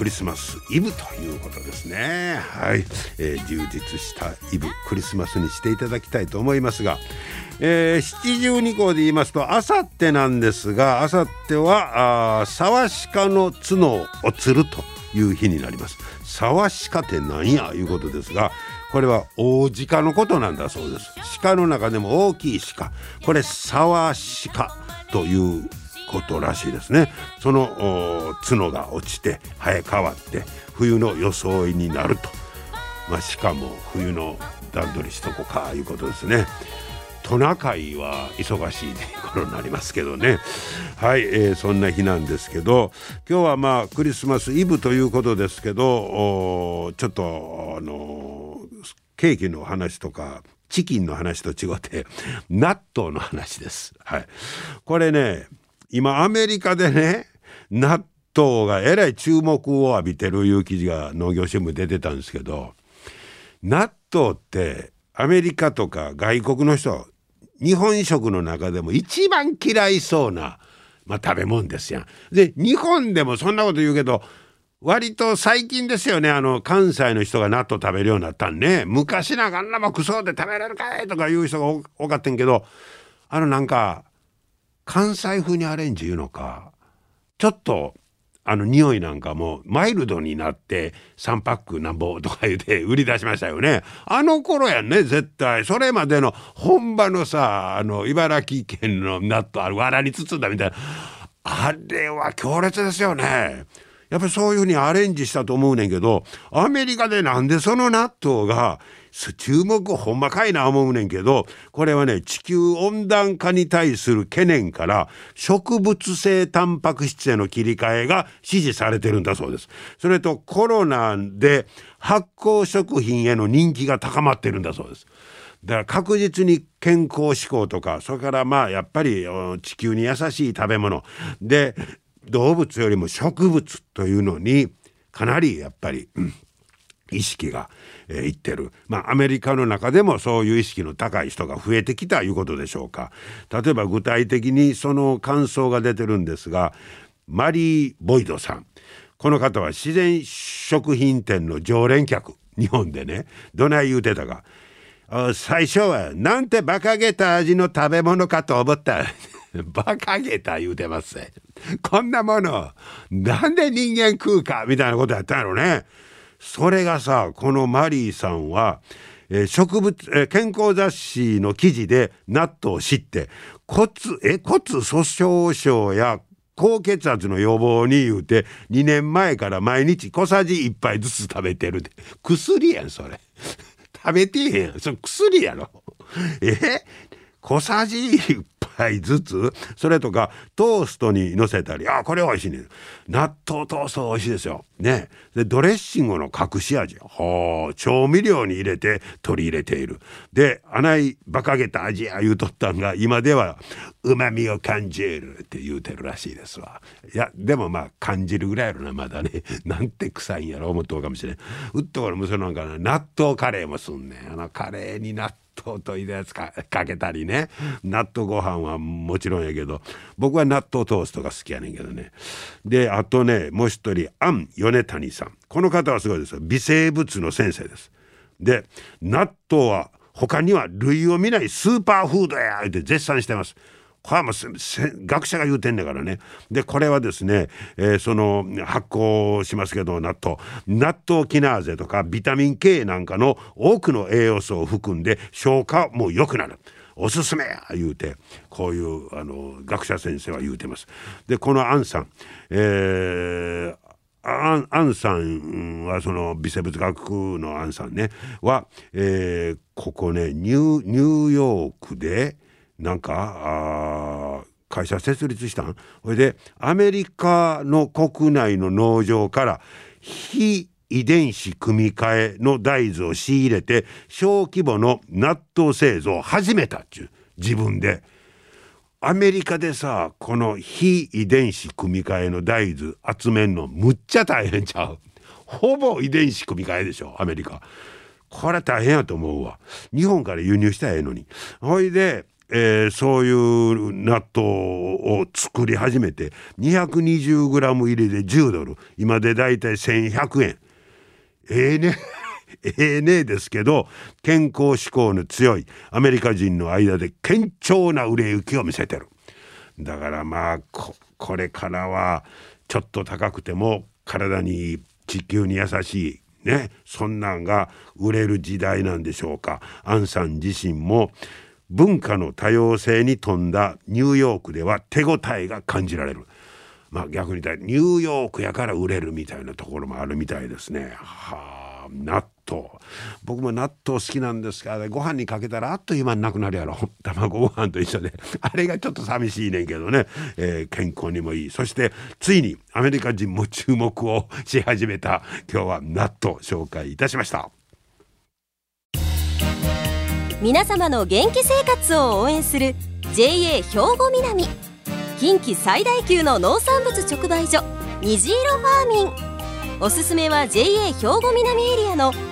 クリスマスイブということですね。はい、えー、充実したイブクリスマスにしていただきたいと思いますが、えー、七十二項で言いますとあさってなんですがあさっては沢鹿の角を釣るという日になります。沢鹿って何やいうことですがこれは大鹿のことなんだそうです。鹿の中でも大きい鹿。これ沢鹿ということらしいですね。その角が落ちて生え変わって冬の装いになると、まあ、しかも冬の段取りしとこかいうことですね。トナカイは忙しい頃になりますけどね。はい、えー、そんな日なんですけど今日はまあクリスマスイブということですけどちょっとあのケーキの話とかチキンの話と違って納豆の話です。はい、これね今アメリカでね納豆がえらい注目を浴びてるいう記事が農業新聞出てたんですけど納豆ってアメリカとか外国の人日本食の中でも一番嫌いそうな、まあ、食べ物ですやん。で日本でもそんなこと言うけど割と最近ですよねあの関西の人が納豆食べるようになったんね昔なんかあんなもんクソで食べれるかいとか言う人が多かったんけどあのなんか関西風にアレンジいうのかちょっとあの匂いなんかもマイルドになって3パックなんぼとか言うて 売り出しましたよね。あの頃やんね絶対。それまでの本場のさあの茨城県の納豆ある藁に包んだみたいな。あれは強烈ですよね。やっぱりそういうふうにアレンジしたと思うねんけどアメリカでなんでその納豆が注目ほんまかいな思うねんけどこれはね地球温暖化に対する懸念から植物性タンパク質への切り替えが支持されてるんだそうです。それとコロナで発酵食品への人気が高まってるんだそうです。だから確実に健康志向とかそれからまあやっぱり地球に優しい食べ物で動物よりも植物というのにかなりやっぱり、うん意識が、えー、いってる、まあ、アメリカの中でもそういう意識の高い人が増えてきたいうことでしょうか。例えば具体的にその感想が出てるんですがマリー・ボイドさん。この方は自然食品店の常連客。日本でね。どない言うてたか。最初はなんて馬鹿げた味の食べ物かと思った。馬鹿げた言うてますこんなものなんで人間食うかみたいなことやったんやろね。それがさこのマリーさんは、えー、植物、えー、健康雑誌の記事で納豆を知って骨え骨粗しょう症や高血圧の予防に言うて2年前から毎日小さじ1杯ずつ食べてるで薬やんそれ。食べてへんそれ薬やろ。え？小さじ1回ずつそれとかトーストにのせたりあこれ美味しいね。納豆トースト美味しいですよ。ね。でドレッシングの隠し味。はあ調味料に入れて取り入れている。であない馬鹿げた味や言うとったんが今ではうまみを感じるって言うてるらしいですわ。いやでもまあ感じるぐらいやろなまだね。なんて臭いんやろ思っとうかもしれん。うっところもそなんかな納豆カレーもすんねん。あのカレーに納豆といでやつかけたりね。納豆ご飯はもちろんやけど僕は納豆トーストが好きやねんけどね。であとねもう一人アン米谷さん。この方はすごいですよ。微生物の先生です。で納豆は他には類を見ないスーパーフードやって絶賛してます。これはもう学者が言うてんだからね。でこれはですね、えー、その発酵しますけど納豆。納豆キナーゼとかビタミン K なんかの多くの栄養素を含んで消化も良くなる。おすすめや言うてこういうあの学者先生は言うてます。でこのアンさん、えー、アンさんはその微生物学のアンさんねは、えー、ここねニューヨークでなんか会社設立したん？それでアメリカの国内の農場から非遺伝子組み換えの大豆を仕入れて小規模の納豆製造を始めたっちゅう自分で。アメリカでさこの非遺伝子組み換えの大豆集めんのむっちゃ大変ちゃう。ほぼ遺伝子組み換えでしょアメリカ。これ大変やと思うわ。日本から輸入したらええのに。ほいでえー、そういう納豆を作り始めて 220g 入りで10ドル。今でだいたい1100円。ええー、ね。ええねえですけど健康志向の強いアメリカ人の間で堅調な売れ行きを見せてるだからまあこれからはちょっと高くても体に地球に優しいねそんなんが売れる時代なんでしょうかアンさん自身も文化の多様性に富んだニューヨークでは手応えが感じられる。まあ逆に言ったらニューヨークやから売れるみたいなところもあるみたいですね。はあ納僕も納豆好きなんですがご飯にかけたらあっという間になくなるやろ。卵ご飯と一緒で。あれがちょっと寂しいねんけどね、えー、健康にもいい。そしてついにアメリカ人も注目をし始めた今日は納豆紹介いたしました。皆様の元気生活を応援する JA 兵庫南。近畿最大級の農産物直売所虹色ファーミン。おすすめは JA 兵庫南エリアの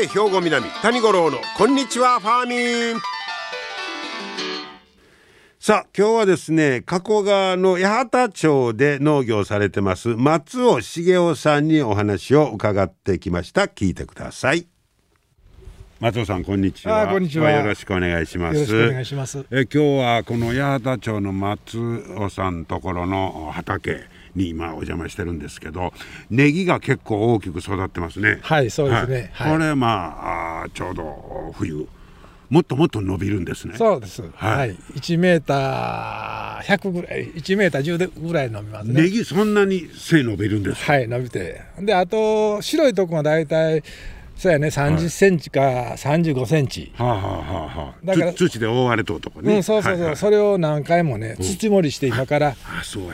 JA 兵庫南谷五郎のこんにちはファーミンさあ今日はですね加古川の八幡町で農業されてます松尾茂雄さんにお話を伺ってきました聞いてください松尾さんこんにちは。こんにちは。よろしくお願いします。よろしくお願いします。え今日はこの八幡町の松尾さんところの畑に今お邪魔してるんですけど、ネギが結構大きく育ってますね。はい、そうですね。はい、これまあちょうど冬。もっともっと伸びるんですね。そうです。はい。一、はい、メーター百ぐらい、一メーター十ぐらい伸びますね。ネギそんなに背伸びるんですはい、伸びて。で、あと白いとこがだいたいそうやね。30センチか35センチ、はあはあはあ、だから土で覆われととかね、うん、そうそうそう、はいはい、それを何回もね土盛りして今から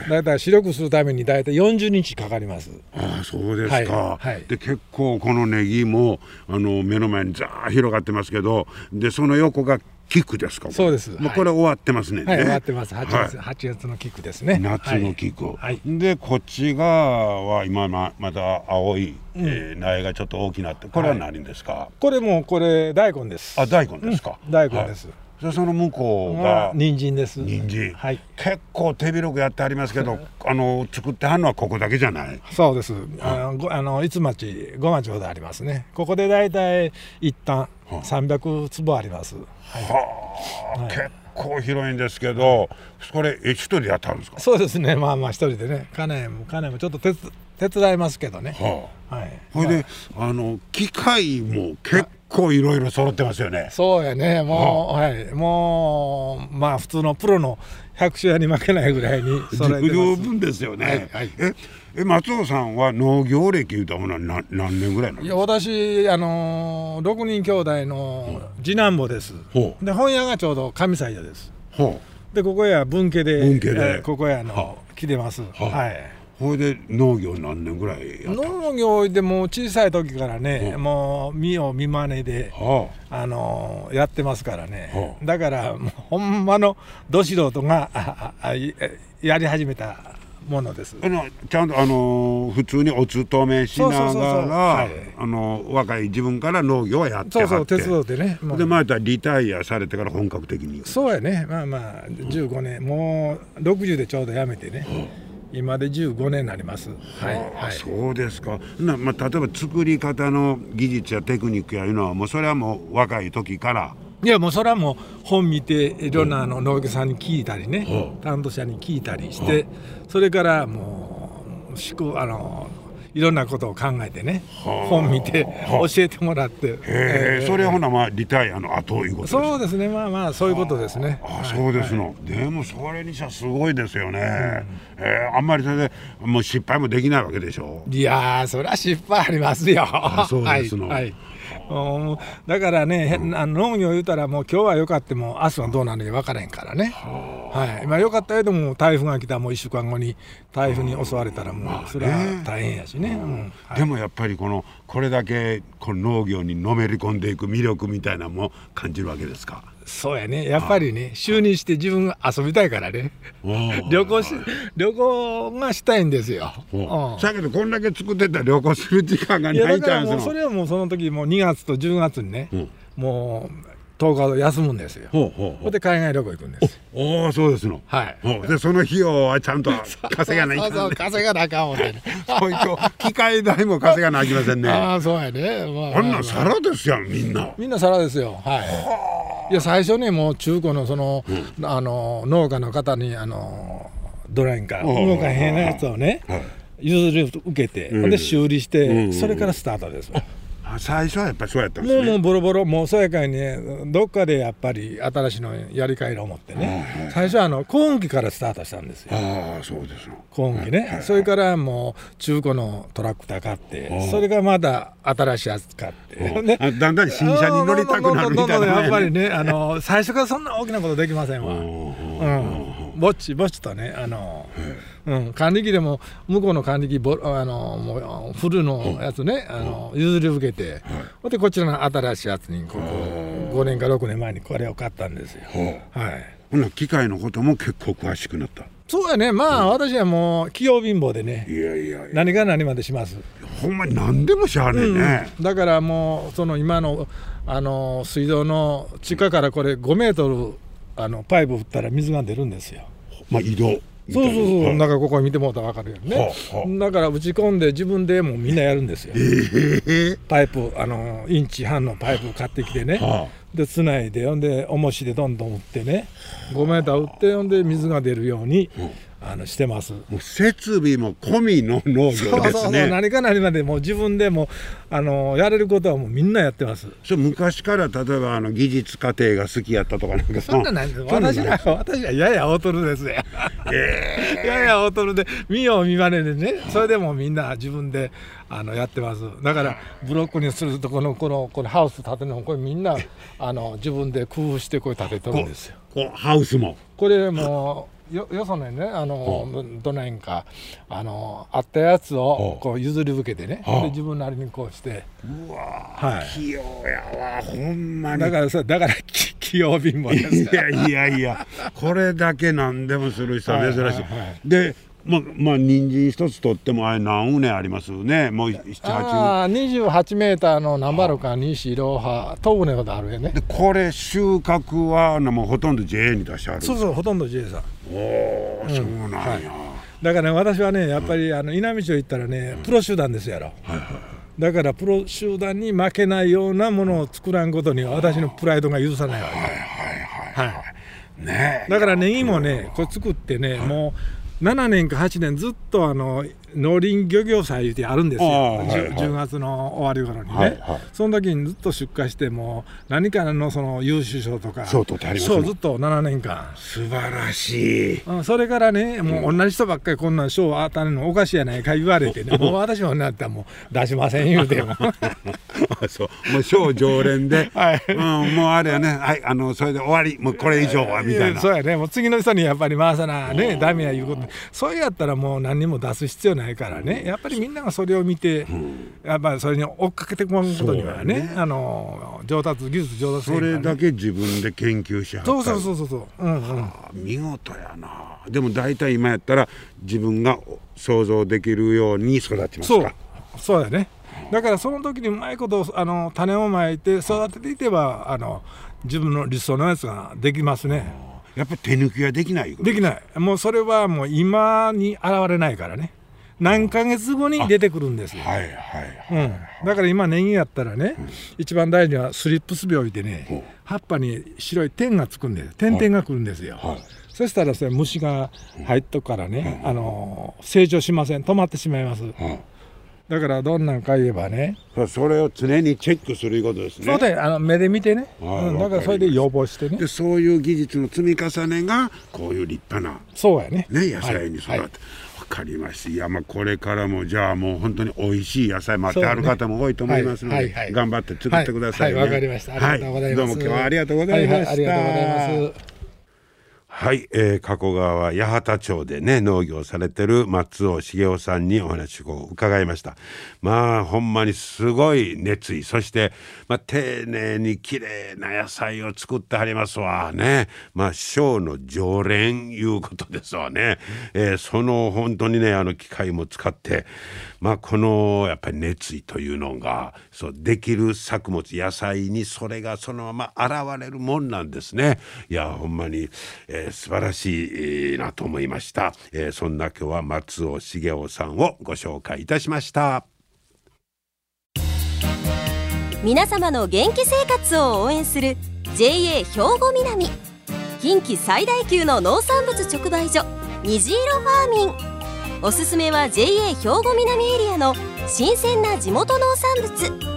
だいたい白くするためにだいたい40日かかります。ああそうですか、はいはい、で結構このネギもあの目の前にザー広がってますけどでその横がキックですか。そうです。もうこれ終わってますね。はい、終わってます。八月、八、月のキックですね。夏のキック。はい。で、こっち側は今ままだ青い、うえ苗がちょっと大きなって、これは何ですか？これもこれ大根です。あ、大根ですか？大根です。じゃその向こうが人参です。人参。はい。結構手広くやってありますけど、あの作ってはんのはここだけじゃない？そうです。あのあのいつ町五町ほどありますね。ここでだいたい一旦三百坪あります。はあ、はい、結構広いんですけどこれ一人でやってはるんですか？そうですね。まあまあ一人でね。金も金もちょっと手手伝いますけどね。はあ、はい、ほいで、あ。の機械も結構いろいろ揃ってますよね。そうやね。もう、ははい。もうまあ普通のプロの百姓屋に負けないぐらいに十分ですよね、はい。はい、ええ松尾さんは農業歴いうたものは何何年ぐらいなんいや私あのー、6人兄弟の次男坊です、う。ん、で本屋がちょうど上西屋です、でここや文家で文家で、えー、ここやの来てます、はい。ほいで農業何年ぐらい農業でも小さい時からね、う。ん、もう見よう見まねで、はあ、あのやってますからね、はあ、だからもうほんまのど素人がやり始めたものです。あのちゃんとあの普通にお勤めしながらあの若い自分から農業はやってそうそう鉄道でね。でまたリタイアされてから本格的に。そうやね。まあまあ15年、うん、もう60でちょうどやめてね、うん。今で15年になります。はい、はい、そうですか。なまあ例えば作り方の技術やテクニックやいうのはもうそれはもう若い時から。いやもうそれはもう本見ていろんなあの農家さんに聞いたりね、担当者に聞いたりして、それからもう思考あのいろんなことを考えてね本見て教えてもらって、えー、それほなまあリタイアの後いうことそうですね。まあまあそういうことですね。あ、そうですの、はい、でもそれにしゃすごいですよね、うん、えー、あんまりそれでもう失敗もできないわけでしょ？いやそりゃ失敗ありますよ。そうですの、はい、はいだからね、うん、あの農業言うたらもう今日はよかっても明日はどうなるか分からへんからね、はい、まあ、よかったけども台風が来たもう1週間後に台風に襲われたらもうそれは大変やしね、うん。はい、でもやっぱりこのこれだけこの農業にのめり込んでいく魅力みたいなのも感じるわけですか？そうやね。やっぱりね就任して自分が遊びたいからね。旅行し旅行がしたいんですよ。だけどこんだけ作ってたら旅行する時間がないからもうそれはもうその時もう2月と10月にね、うん、もう10日休むんですよ。ほうほうほうで海外旅行行くんです。おおそうですの。はい。でその費用はちゃんと 稼がないかん、ね、そう稼がなあかんもんね。そういう機械代も稼がなあきませんね。ああそうやね。まあ、こんなん皿ですよみんな。みんな皿ですよ。はい。いや最初にもう中古のその、うん、あの農家の方にあのドラインか動かへんなやつをね、譲り受けて、うん、で修理して、うん、それからスタートです。最初はやっぱりそうやったんですね。もうもうボロボロもうそうやかにねどっかでやっぱり新しいのやり替える思ってね、最初はあの高音機からスタートしたんですよ。ああそうです高音機ね、はい、それからもう中古のトラック高ってそれがまだ新しいやつ買って。ね。だんだん新車に乗りたくなるみたいな、ね、やっぱりねあの最初からそんな大きなことできませんわ。うんぼっちぼっちとねあの、うん、管理機でも向こうの管理機ぼあのもうフルのやつねあの譲り受けて、ほ、でこちらの新しいやつにここ5年か6年前にこれを買ったんですよ。はい、ほな機械のことも結構詳しくなった。そうやね。まあ、うん、私はもう器用貧乏でね。いやいや何が何までします？ほんまに何でもしゃあねえね、うん、だからもうその今のあの水道の地下からこれ5メートルあのパイプ振ったら水が出るんですよ。まあ移動そうそうそう、はい、だからここ見てもらったら分かるよね、はあはあ、だから打ち込んで自分でもうみんなやるんですよ、えー、パイプあのインチ半のパイプ買ってきてね、はあ、でつないでほんで重しでどんどん打ってね。5メーター打ってほんで水が出るように、うんあのしてます。もう設備も込みの農業ですね。そうそうそう。何か何までもう自分でもあのやれることはもうみんなやってます。そ昔から例えばあの技術過程が好きやったとかなんかそんなないです私は私はやや劣るですね、えー、やや劣るで見よう見まねでね。それでもみんな自分であのやってます。だからブロックにするとこのこのこのハウス建てるのこれみんなあの自分で工夫してこれ建てとるんですよ。ハウスも。これもよよそのねあのどないんかあのあったやつをこう譲り受けてね。で自分なりにこうして。うわはい。器用やわほんまに。だからそだから器用貧乏ですいやいやいや。これだけ何でもする人は珍しい、はいはいはい、でまあ、まあ、人参一つとってもあれ何畝ありますね。もう七八。ああ、二十八メーターのナンバルか西ロハ、東畝ほどあるよね。で、これ収穫は、もうほとんど JA に出してある。そうそう、ほとんど JA さん。おお、そうなんや。はい、だから、ね、私はね、やっぱり、あの稲美町行ったらね、プロ集団ですやろ。はいはい。だからプロ集団に負けないようなものを作らんことには私のプライドが許さないわけ。はいはいはい。はい、ねだからネギもねこれ作ってね、もう7年か8年ずっとあの農林漁業祭ってあるんですよ、はい、10, 10, 月の終わり頃にね、はいはい、その時にずっと出荷しても何かのその優秀賞とかそうずっと7年間。素晴らしい、うん、それからねもう同じ人ばっかりこんな賞当たるのおかしいやないか言われてね。もう私もなったらもう出しません言うても。そう。もう賞常連で、はい、うん、もうあれやねはいあのそれで終わり。もうこれ以上はみたいな。そうやね。もう次の人にやっぱり回さなねダメやいうこと。そうやったらもう何にも出す必要ないからね。やっぱりみんながそれを見て、うん、やっぱりそれに追っかけてこむことにはね、ね、あの上達技術上達、ね、それだけ自分で研究しはったそうそうそうそうそう、うんうん、見事やな。でも大体今やったら自分が想像できるように育ちますか。そう。そうやね。だからその時にうまいことあの種をまいて育てていけばあの自分の理想のやつができますね。やっぱり手抜きはできないできない。もうそれはもう今に現れないからね何ヶ月後に出てくるんですよ、はいはいはい、うん、だから今ネギやったらね、うん、一番大事はスリップス病でね、う。ん、葉っぱに白い点がつくんです点々がくるんですよ、はい、そしたらそれ虫が入っとくからね、あの成長しません。止まってしまいます、だからどんなんか言えばね。それを常にチェックすることですね。そうであの目で見てね、うん、だからそれで予防してね。でそういう技術の積み重ねがこういう立派なそうやね。ね野菜に育って、はい。はいかりました。いやまあこれからもじゃあもう本当に美味しい野菜待ってある方も多いと思いますので、ねはいはいはい、頑張って作ってくださいね。はいわ、かりました。ありがとうございます、どうも今日はありがとうございました、ありがとうございますはい、えー、加古川八幡町でね農業されてる松尾茂雄さんにお話を伺いました。まあほんまにすごい熱意。そして、まあ、丁寧に綺麗な野菜を作ってはりますわ。ね。まあ小の常連いうことですわね、えー、その本当にねあの機械も使ってまあこのやっぱり熱意というのがそうできる作物野菜にそれがそのまま現れるもんなんですね。いやほんまに、えー、素晴らしいなと思いました、えー、そんな今日は松尾茂雄さんをご紹介いたしました。皆様の元気生活を応援する JA 兵庫南。近畿最大級の農産物直売所虹色ファーミン。おすすめは JA 兵庫南エリアの新鮮な地元農産物。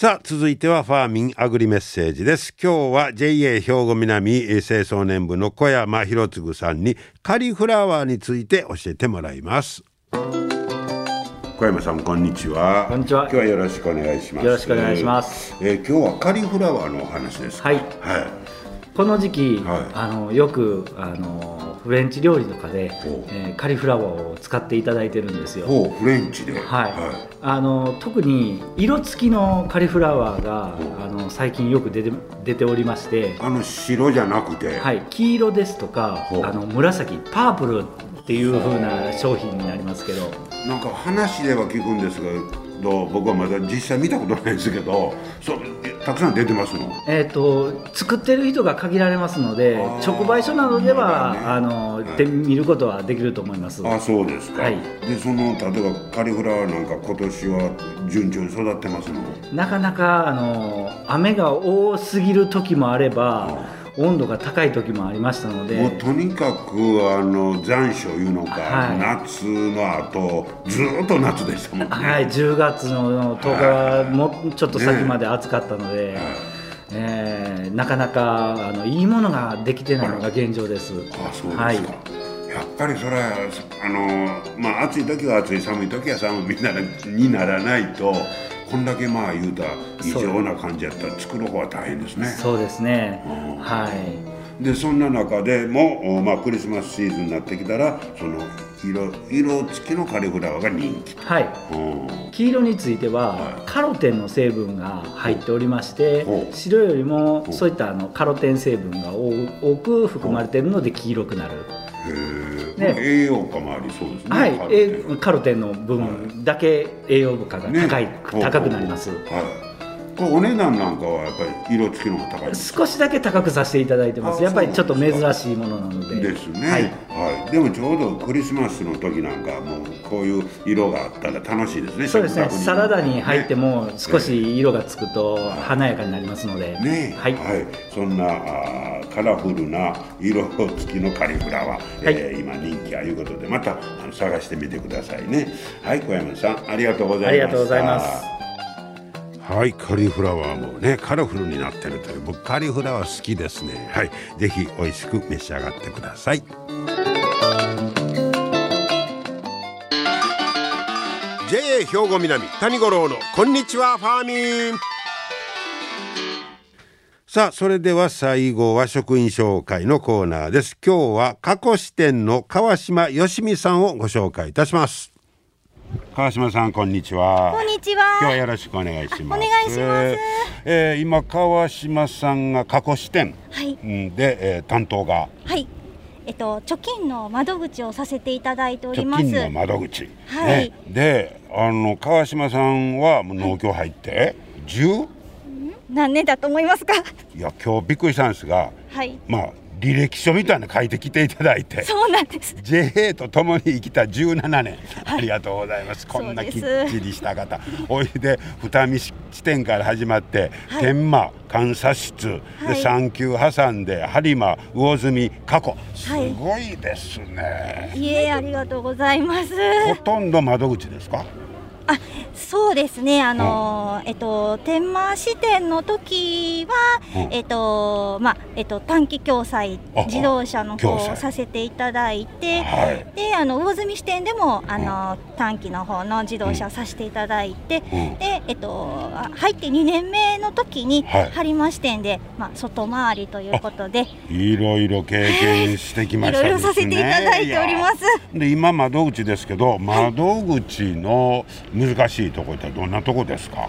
さあ続いてはファーミンアグリメッセージです。今日は JA 兵庫南清掃年部の小山博次さんにカリフラワーについて教えてもらいます。小山さんこんにちは。こんにちは。今日はよろしくお願いします。よろしくお願いします、えー、今日はカリフラワーのお話ですはい。はい。この時期、はい、あのよくあのフレンチ料理とかで、えー、カリフラワーを使っていただいてるんですよ。フレンチで、はい、はい、あの特に色付きのカリフラワーがあの最近よく出て出ておりまして。あの白じゃなくて、はい、黄色ですとかあの紫パープルっていう風な商品になりますけど。なんか話では聞くんですがど僕はまだ実際見たことないですけどそたくさん出てますの？えっ、と作ってる人が限られますので直売所などでは、ね、あので見ることはできると思います。あそうですか、はい、でその例えばカリフラワーなんか今年は順調に育ってますの？なかなかあの雨が多すぎる時もあれば温度が高い時もありましたので。もうとにかくあの残暑いうのか、はい、夏の後ずっと夏でしたもんね。はい。10月の10日はもうちょっと先まで暑かったので、ね。えー、なかなかあのいいものができてないのが現状です。あそうですか、はい。やっぱりそれはあの、まあ、暑い時は暑い寒い時は寒いみんなにならないとこんだけまあ言うた異常な感じやったら作る方は大変ですね。そうですね、はい。でそんな中でも、まあ、クリスマスシーズンになってきたらその色色付きのカリフラワーが人気はい、黄色については、はい、カロテンの成分が入っておりまして、白よりもそういったあのカロテン成分が多く含まれているので黄色くなるね、栄養価もありそうですね。はい、カロテンの部分だけ栄養価が高い、ね、高くなります。はいこれお値段なんかはやっぱり色付きの方が高い少しだけ高くさせていただいてます。やっぱりちょっと珍しいものなので。ですね、はい、はい、でもちょうどクリスマスの時なんかもうこういう色があったら楽しいですね。そうですね。サラダに入っても少し色がつくと華やかになりますので、ね。はい、はい、そんなあカラフルな色付きのカリフラワー、はい、えー、今人気あいうことでまたあの探してみてくださいね。はい小山さんありがとうございました。ありがとうございますはいカリフラワーもねカラフルになってるという僕カリフラワー好きですね。はいぜひ美味しく召し上がってください。JA 兵庫南谷五郎のこんにちはファーミン。さあそれでは最後は職員紹介のコーナーです。今日は加古支店の川島よしみさんをご紹介いたします川島さんこんにちは。こんにちは。今日はよろしくお願いします。お願いします、えー、今川島さんが加古支店、はい、で、えー、担当が。はい。えっと貯金の窓口をさせていただいております。貯金の窓口。はい。ね、で、あの川島さんは農協入って10、何年だと思いますか？いや今日びっくりしたんですが、はい。まあ履歴書みたいな書いてきていただいて。そうなんです。JA と共に生きた17年、はい、ありがとうございます。こんなきっちりした方。おいで二見地点から始まって、はい、天満監査室、はい、で三級挟んで播磨魚住過去。すごいですね、いえありがとうございます。ほとんど窓口ですか？あそうですね、あの、うん、えっと、天満支店の時は、うん、えっと、まあ、えっと、短期共済自動車の方をさせていただいて。はい、で、あの、魚住支店でも、あの、うん、短期の方の自動車をさせていただいて。で、えっと、入って2年目の時に、播磨支店で、まあ、外回りということで。いろいろ経験してきました、ね、いろいろさせていただいております。で、今窓口ですけど、窓口の難しいところってどんなとこですか？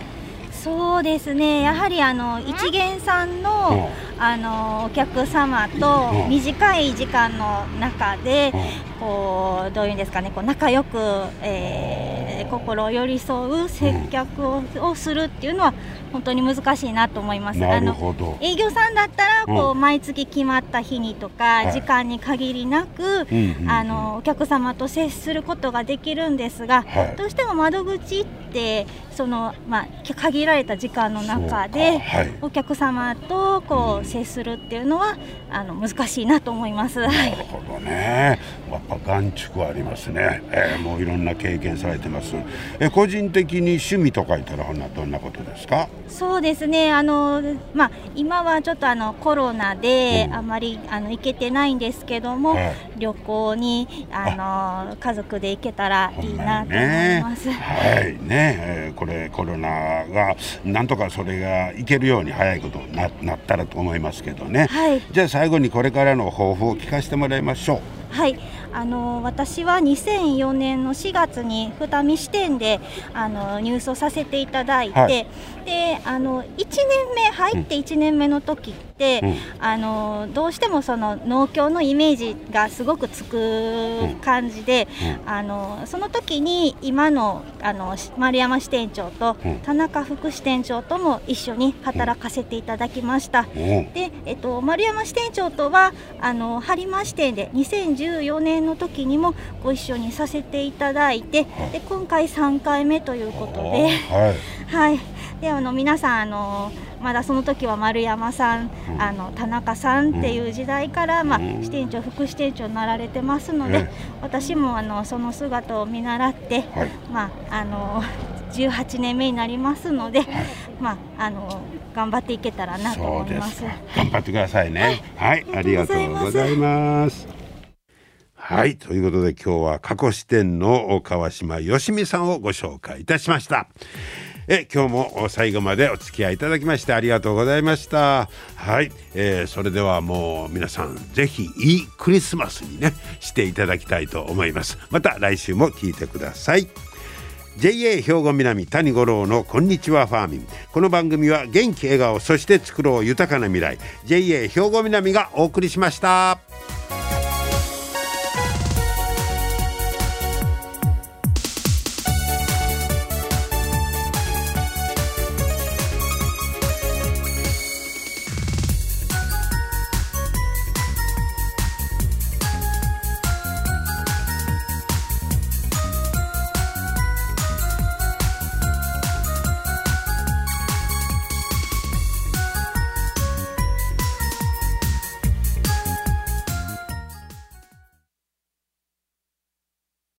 そうですね。やはりあの一元さんの、うん、あのお客様と短い時間の中で、うん、こうどういうんですかね。こう仲良く、えー、心寄り添う接客を,、をするっていうのは本当に難しいなと思います。あの営業さんだったらこう、うん、毎月決まった日にとか、時間に限りなく、あのお客様と接することができるんですが、はい、どうしても窓口ってそのまあ限られた時間の中で、はい、お客様とこう接するっていうのはあの難しいなと思います。なるほどね。やっぱ眼蓄ありますね。えー、もういろんな経験されてます。え個人的に趣味とか言ったらほんなどんなことですか？そうですね。あのまあ今はちょっとあのコロナであまり、あの行けてないんですけども、はい、旅行にあの家族で行けたらいいなと思います。ね、はいね、えー、これコロナがなんとかそれが行けるように早いことにななったらと思いますけどね。はい。じゃあ最後にこれからの抱負を聞かせてもらいましょう。はい、あの私は2004年の4月に二見支店であの入所させていただいて、はい、であの1年目入って1年目の時って、うん、あのどうしてもその農協のイメージがすごくつく感じで、うん、あのその時に今のあの丸山支店長と田中副支店長とも一緒に働かせていただきました。で、えっと、丸山支店長とはあの播磨支店で2010 2014年の時にもご一緒にさせていただいてで今回3回目ということで、はい、はい、であの皆さんあのまだその時は丸山さん、うん、あの田中さんっていう時代から、うん、まあ、支店長副支店長になられてますので、私もあのその姿を見習って、はい、まああの18年目になりますので、はい、まああの頑張っていけたらなと思います。頑張ってくださいね。はい、ありがとうございます。はい。ということで今日は過去支店の川島よしみさんをご紹介いたしました。え今日も最後までお付き合いいただきましてありがとうございました。はい。えー、それではもう皆さんぜひいいクリスマスにねしていただきたいと思います。また来週も聞いてください。JA 兵庫南谷五郎のこんにちはファーミンこの番組は元気笑顔そして作ろう豊かな未来 JA 兵庫南がお送りしました。